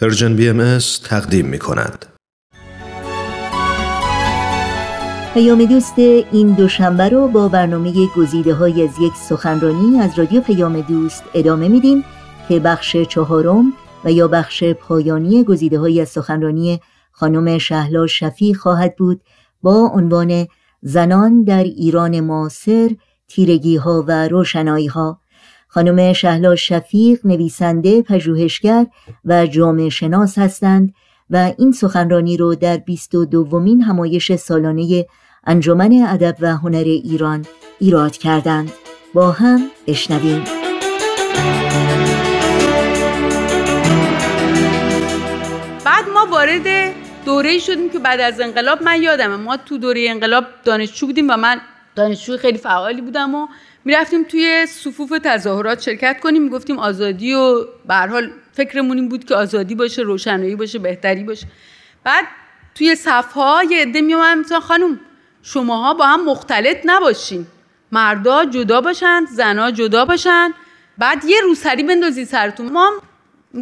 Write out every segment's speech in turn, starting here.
Persian BMS تقدیم می کند. پیام دوست این دوشنبه رو با برنامه گزیده های از یک سخنرانی از رادیو پیام دوست ادامه میدیم که بخش چهارم و یا بخش پایانی گزیده های از سخنرانی خانم شهلا شفیق خواهد بود با عنوان زنان در ایران معاصر تیرگی ها و روشنایی ها خانم شهلا شفیق نویسنده پژوهشگر و جامعه شناس هستند و این سخنرانی رو در بیست و دومین همایش سالانه انجمن ادب و هنر ایران ایراد کردند. با هم بشنویم. بعد ما وارد دوره شدیم که بعد از انقلاب من یادمه ما تو دوره انقلاب دانشجو بودیم و من دانشجو خیلی فعالی بودم و می‌رفتیم توی صفوف تظاهرات شرکت کنیم. می‌گفتیم آزادی و به حال فکرمون این بود که آزادی باشه روشنایی باشه بهتری باشه. بعد توی صفها یه عده میومدن مثلا خانم شماها با هم مختلط نباشین. مردا جدا باشن زنا جدا باشن. بعد یه روسری بندازی سرتون. ما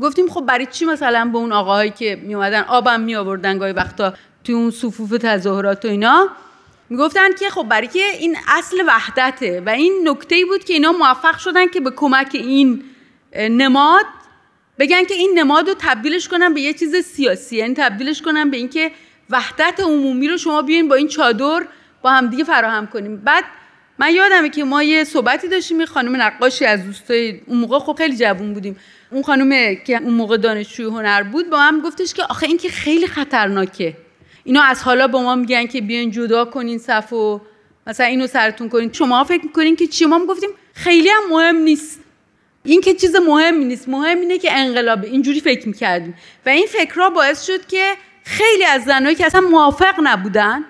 گفتیم خب برای چی مثلا به اون آقاهایی که میومدن آبم می آوردن گاهی وقتا توی اون صفوف تظاهرات و اینا؟ می‌گفتن که خب برای که این اصل وحدته و این نکته بود که اینا موفق شدن که به کمک این نماد بگن که این نماد رو تبدیلش کنن به یه چیز سیاسی یعنی تبدیلش کنن به اینکه وحدت عمومی رو شما بیاین با این چادر با همدیگه فراهم کنیم. بعد من یادمه که ما یه صحبتی داشتیم یه خانم نقاشی از دوستای اون موقع خب خیلی جوون بودیم. اون خانم که اون موقع دانشجوی هنر بود با هم گفتش که آخه این که خیلی خطرناکه. اینا از حالا با ما میگن که بیاین جدا کنین صف و مثلا اینو سرتون کنین. شما فکر می‌کنین که چی؟ ما گفتیم خیلی هم مهم نیست. این که چیز مهمی نیست. مهم اینه که انقلاب. اینجوری فکر می‌کردیم. و این فکرها باعث شد که خیلی از زنهایی که اصلا موافق نبودن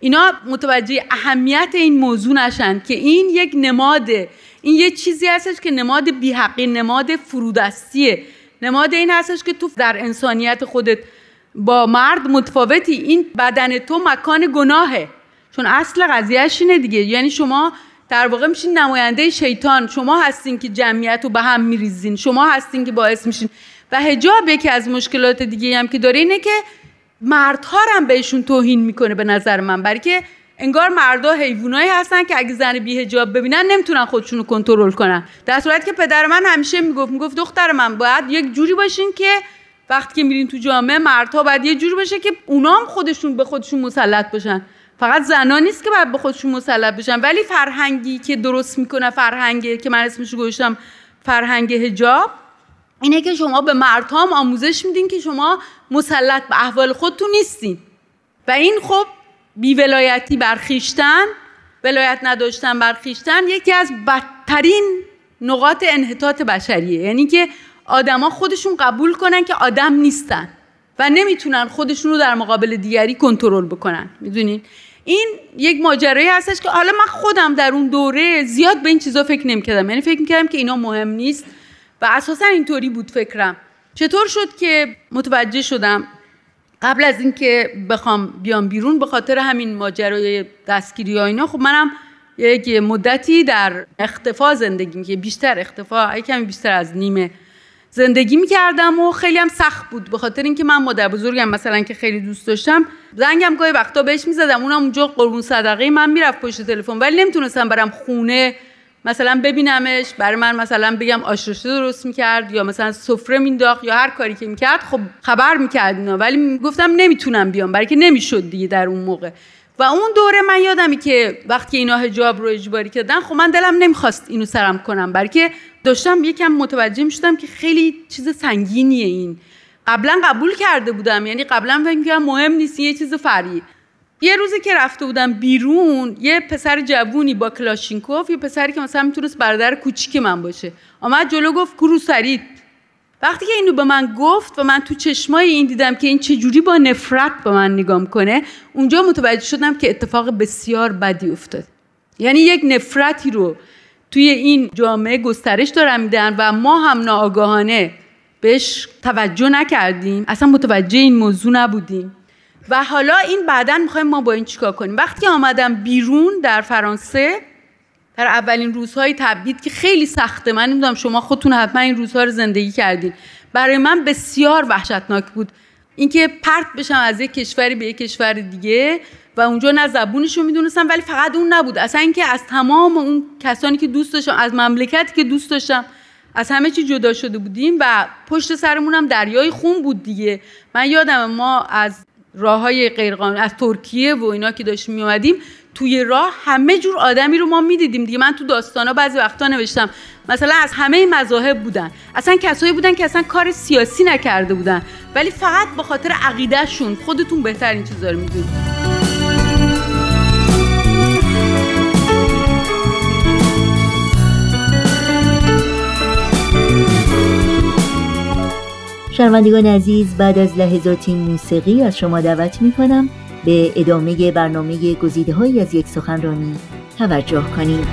اینا متوجه اهمیت این موضوع نشن که این یک نماده این یه چیزی هستش که نماد بیحقی نماد فرودستیه. نماد این هستش که تو در انسانیت خودت با مرد متفاوتی این بدن تو مکان گناهه. چون اصل قضیهش اینه دیگه. یعنی شما در واقع میشین نماینده شیطان. شما هستین که جمعیت رو به هم میریزین. شما هستین که باعث میشین. و هجاب یکی از مشکلات دیگه هم که داره اینه که مردها هم بهشون توهین می‌کنه به نظر من. برای که انگار مردا حیوانایی هستن که اگه زن بی هجاب ببینن نمی‌تونن خودشون رو کنترل کنن. در صورتی که پدر من همیشه می‌گفت می‌گفت دختر من باید یک جوری باشین که وقتی که میرین تو جامعه مردها باید یه جور باشه که اونا هم خودشون به خودشون مسلط باشن فقط زنا نیست که باید به خودشون مسلط بشن. ولی فرهنگی که درست می‌کنه فرهنگی که من اسمشو گذاشتم فرهنگ هجاب اینه که شما به مردها هم آموزش میدین که شما مسلط به احوال خودتون نیستین. و این خب بیولایتی برخیشتن ولایت نداشتن برخیشتن یکی از بدترین نقاط انحطاط بشریه. یعنی که آدما خودشون قبول کنن که آدم نیستن و نمی‌تونن خودشون رو در مقابل دیگری کنترل بکنن. می‌دونین؟ این یک ماجرایی هستش که حالا من خودم در اون دوره زیاد به این چیزا فکر نمی‌کردم. یعنی فکر می‌کردم که اینا مهم نیست و اساسا اینطوری بود فکرم. چطور شد که متوجه شدم؟ قبل از اینکه بخوام بیام بیرون به خاطر همین ماجرای دستگیری ها اینا خب منم یک مدتی در اختفا زندگی که بیشتر اختفا کمی بیشتر از نیمه زندگی می‌کردم و خیلی هم سخت بود به خاطر اینکه من مادر بزرگم مثلا که خیلی دوست داشتم زنگم گاهی وقتا بهش می‌زدم اونم اونجا قربون صدقه من می‌رفت پشت تلفن ولی نمی‌تونستم برم خونه مثلا ببینمش برای من مثلا بگم آشرشته درست می‌کرد یا مثلا سفره مینداخت یا هر کاری که می‌کرد خب خبر می‌کرد اینا ولی گفتم نمی‌تونم بیام برای که نمی‌شد دیگه در اون موقع. و اون دوره من یادمی که وقتی اینا حجاب رو اجباری کردن خب من دلم نمی‌خواست اینو سرم کنم برای که داشتم یکم متوجه می‌شدم که خیلی چیز سنگینیه این. قبلا قبول کرده بودم یعنی قبلا فکر مهم نیست یه چیز فری یه روزی که رفته بودم بیرون یه پسر جوونی با کلاشینکوف یه پسری که مثلا می‌تونست برادر کوچیک من باشه. آمد جلو گفت کرو سرید. وقتی که اینو به من گفت و من تو چشمای این دیدم که این چجوری با نفرت به من نگام کنه اونجا متوجه شدم که اتفاق بسیار بدی افتاد. یعنی یک نفرتی رو توی این جامعه گسترش دارن میدن و ما هم ناآگاهانه بهش توجه نکردیم. اصلا متوجه این موضوع نبودیم. و حالا این بعدا می‌خوایم ما با این چیکار کنیم. وقتی آمدم بیرون در فرانسه در اولین روزهای تبدید که خیلی سخته. من نمی‌دونم شما خودتون حتما این روزها رو زندگی کردین. برای من بسیار وحشتناک بود. اینکه پرت بشم از یک کشوری به یک کشور دیگه و اونجا نه زبونش رو می‌دونستم ولی فقط اون نبود. اصلا اینکه از تمام اون کسانی که دوست داشتم از مملکتی که دوست داشتم از همه چی جدا شده بودیم و پشت سرمون هم دریای خون بود دیگه. من یادم ما از راه های غیرقانونی از ترکیه و اینا که داشتیم میومدیم توی راه همه جور آدمی رو ما می‌دیدیم دیگه. من تو داستانا بعضی وقتا نوشتم مثلا از همه مذاهب بودن. اصلا کسایی بودن که اصلا کار سیاسی نکرده بودن. ولی فقط به خاطر عقیدهشون خودتون بهتر این چیزا رو می‌دونید. شنوندگان عزیز بعد از لحظاتی موسیقی از شما دعوت می کنم به ادامه برنامه گزیده های از یک سخنرانی توجه کنید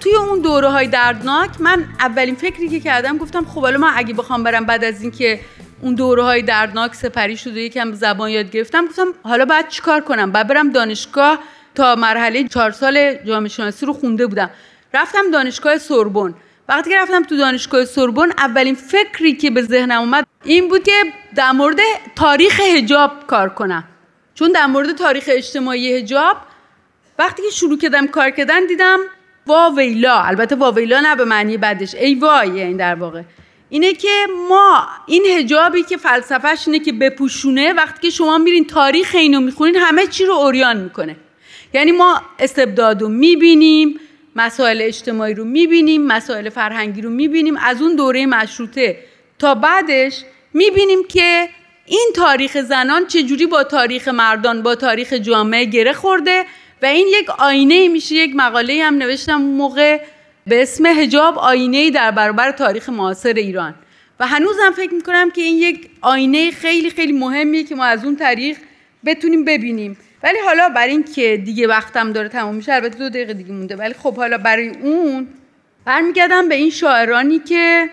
توی اون دوره های دردناک من اولین فکری که کردم گفتم خب حالا من اگه بخوام برم بعد از اینکه اون دوره های دردناک سپری شده یکم زبان یاد گرفتم گفتم حالا باید چیکار کنم؟ بعد برم دانشگاه تا مرحله چهار سال جامعه شناسی رو خونده بودم. رفتم دانشگاه سوربن. وقتی که رفتم تو دانشگاه سوربن اولین فکری که به ذهنم اومد این بود که در مورد تاریخ هجاب کار کنم. چون در مورد تاریخ اجتماعی هجاب وقتی که شروع کردم کار کردن دیدم وا ویلا. البته وا ویلا نه به معنی بعدش. ای وای این در واقع. اینه که ما این هجابی که فلسفهش اینه که بپوشونه وقتی که شما میرین تاریخ اینو می‌خونین همه چی رو اوریان می‌کنه. یعنی ما استبداد رو می‌بینیم مسائل اجتماعی رو می‌بینیم مسائل فرهنگی رو می‌بینیم از اون دوره مشروطه تا بعدش می‌بینیم که این تاریخ زنان چجوری با تاریخ مردان با تاریخ جامعه گره خورده و این یک آینه میشه. یک مقاله هم نوشتم موقع به اسم هجاب آینه در برابر تاریخ معاصر ایران. و هنوزم فکر می‌کنم که این یک آینه خیلی خیلی مهمیه که ما از اون تاریخ بتونیم ببینیم. ولی حالا برای اینکه دیگه وقتم داره تموم میشه البته دو دقیقه دیگه مونده. ولی خب حالا برای اون برمیگردم به این شاعرانی که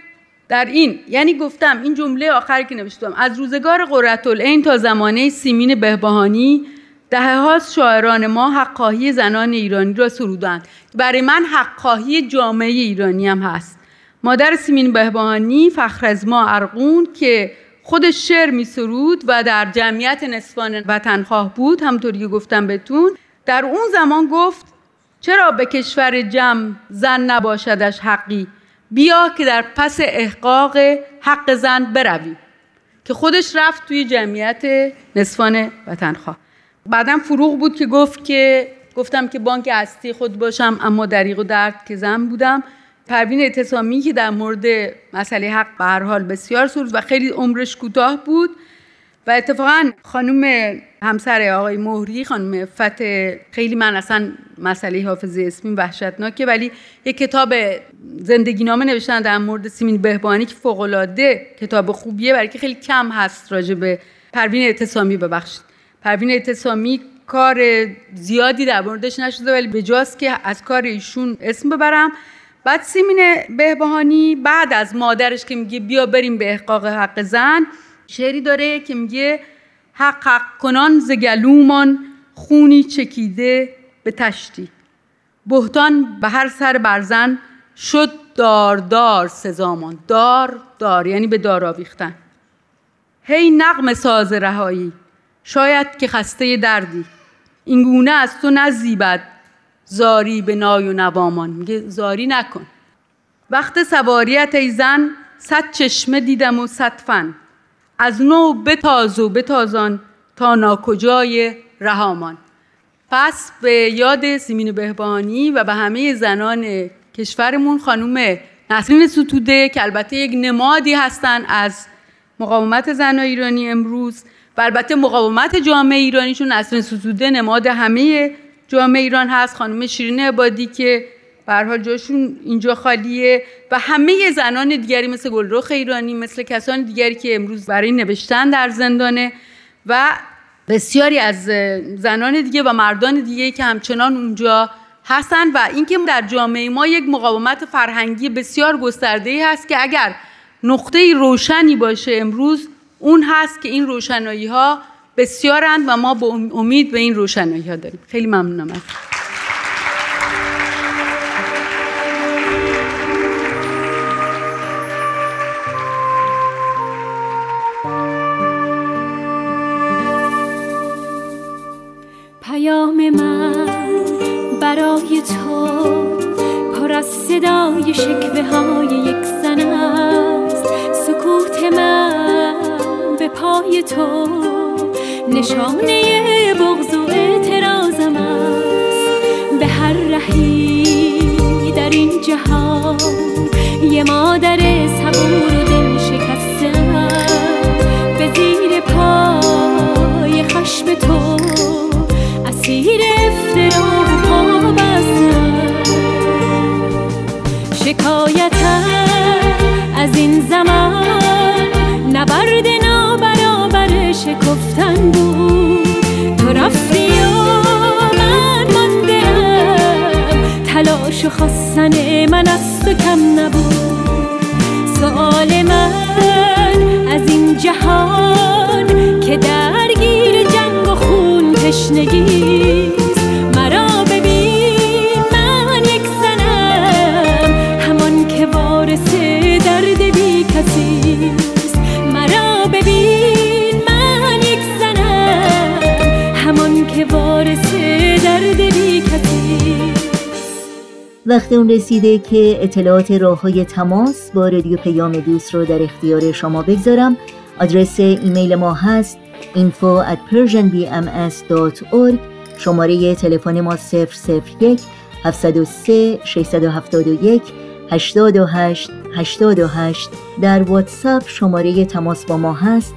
در این یعنی گفتم این جمله آخری که نوشتم. از روزگار قرتالعین تا زمانه سیمین بهبهانی دهه هاست شاعران ما حقاهی زنان ایرانی را سرودند. برای من حقاهی جامعه ایرانی هم هست. مادر سیمین بهبهانی فخر از ما ارقون که خودش شعر می سرود و در جمعیت نصفان وطنخواه بود. همطوری که گفتم بهتون در اون زمان گفت چرا به کشور جمع زن نباشدش حقی؟ بیا که در پس احقاق حق زن بروی. که خودش رفت توی جمعیت نصفان وطنخواه. بعدم فروغ بود که گفت که گفتم که بانک هستی خود باشم اما دریغ و درد که زن بودم. پروین اعتصامی که در مورد مسئله حق به هر حال بسیار سرود و خیلی عمرش کوتاه بود و اتفاقا خانم همسر آقای مهری خانم فت خیلی من اصلا مسئله حافظه اسمی وحشتناکه ولی یک کتاب زندگی نامه نوشتن در مورد سیمین بهبانی که فوقالعاده کتاب خوبیه برای که خیلی کم هست راجع به پروین اعتصامی ببخشید. پروین اعتصامی کار زیادی در موردش نشده ولی به جاست که از کار ایشون اسم ببرم. بعد سیمین بهبهانی بعد از مادرش که میگه بیا بریم به احقاق حق زن شعری داره که میگه حق حق کنان زگلومان خونی چکیده به تشتی. بهتان به هر سر برزن شد دار دار سزامان. دار دار یعنی به دار آویختن. هی نقم ساز رهایی شاید که خسته دردی. این گونه از تو نزیبد زاری به نای و نوامان. میگه زاری نکن. وقت سواریت ای زن صد چشمه دیدم و صد فن. از نو بتاز و بتازان تا ناکجای رهامان. پس به یاد سیمین بهبانی و به همه زنان کشورمون خانوم نسرین ستوده که البته یک نمادی هستن از مقاومت زن ایرانی امروز و البته مقاومت جامعه ایرانیشون نسرین ستوده نماد همه جامعه ایران هست خانم شیرین عبادی که به حال جاشون اینجا خالیه و همه زنان دیگری مثل گلرخ ایرانی مثل کسان دیگری که امروز برای نوشتن در زندانه و بسیاری از زنان دیگه و مردان دیگه که همچنان اونجا هستن و اینکه در جامعه ما یک مقاومت فرهنگی بسیار گسترده هست که اگر نقطه روشنی باشه امروز اون هست که این روشنایی ها بسیارند و ما به امید به این روشنایی ها داریم. خیلی ممنونم از پیام من برای تو پر از صدای شکوه نشانه بغض و اعتراضم است. به هر رهی در این جهان یه مادر صبور و دل شکسته به زیر پای خشم تو اسیر افترا و پا بستم. شکایتم از این زمان نبرد نابرابر شکفتن بود. کم نبود. سوال من از این جهان که درگیر جنگ و خون تشنگیست اون رسیده که اطلاعات راه های تماس با رادیو پیام دوست رو در اختیار شما بگذارم. آدرس ایمیل ما هست info at persianbms.org شماره تلفن ما 001 703 671 828 828 در واتساپ شماره تماس با ما هست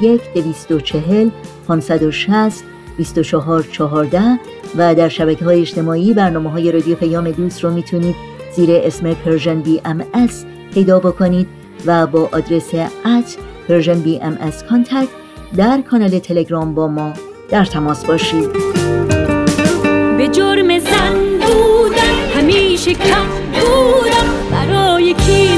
001 240 560 2414 و در شبکه های اجتماعی برنامه های رادیو پیام دوست رو می‌تونید زیر اسم Persian BMS پیدا بکنید و با آدرس at Persian BMS Contact در کانال تلگرام با ما در تماس باشید. به جرم زن بودن همیشه کم بودم. برای کینه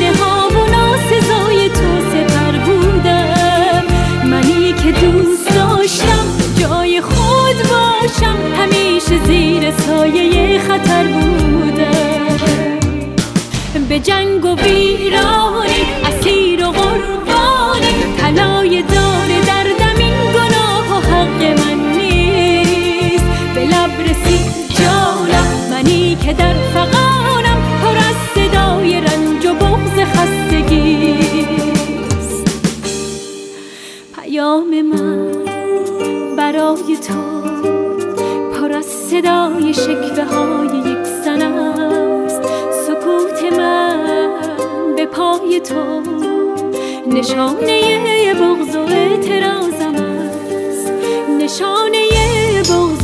به جنگ و ویرانی اسیر و قربانی طلای دار دردم این گناه و حق من نیست. به لب رسید جانم منی که در فقانم پر از صدای رنج و بغض خستگیست پیام من برای تو پر از صدای شکوه های تو. نشانه بغض و اعتراضم است. نشانه بغض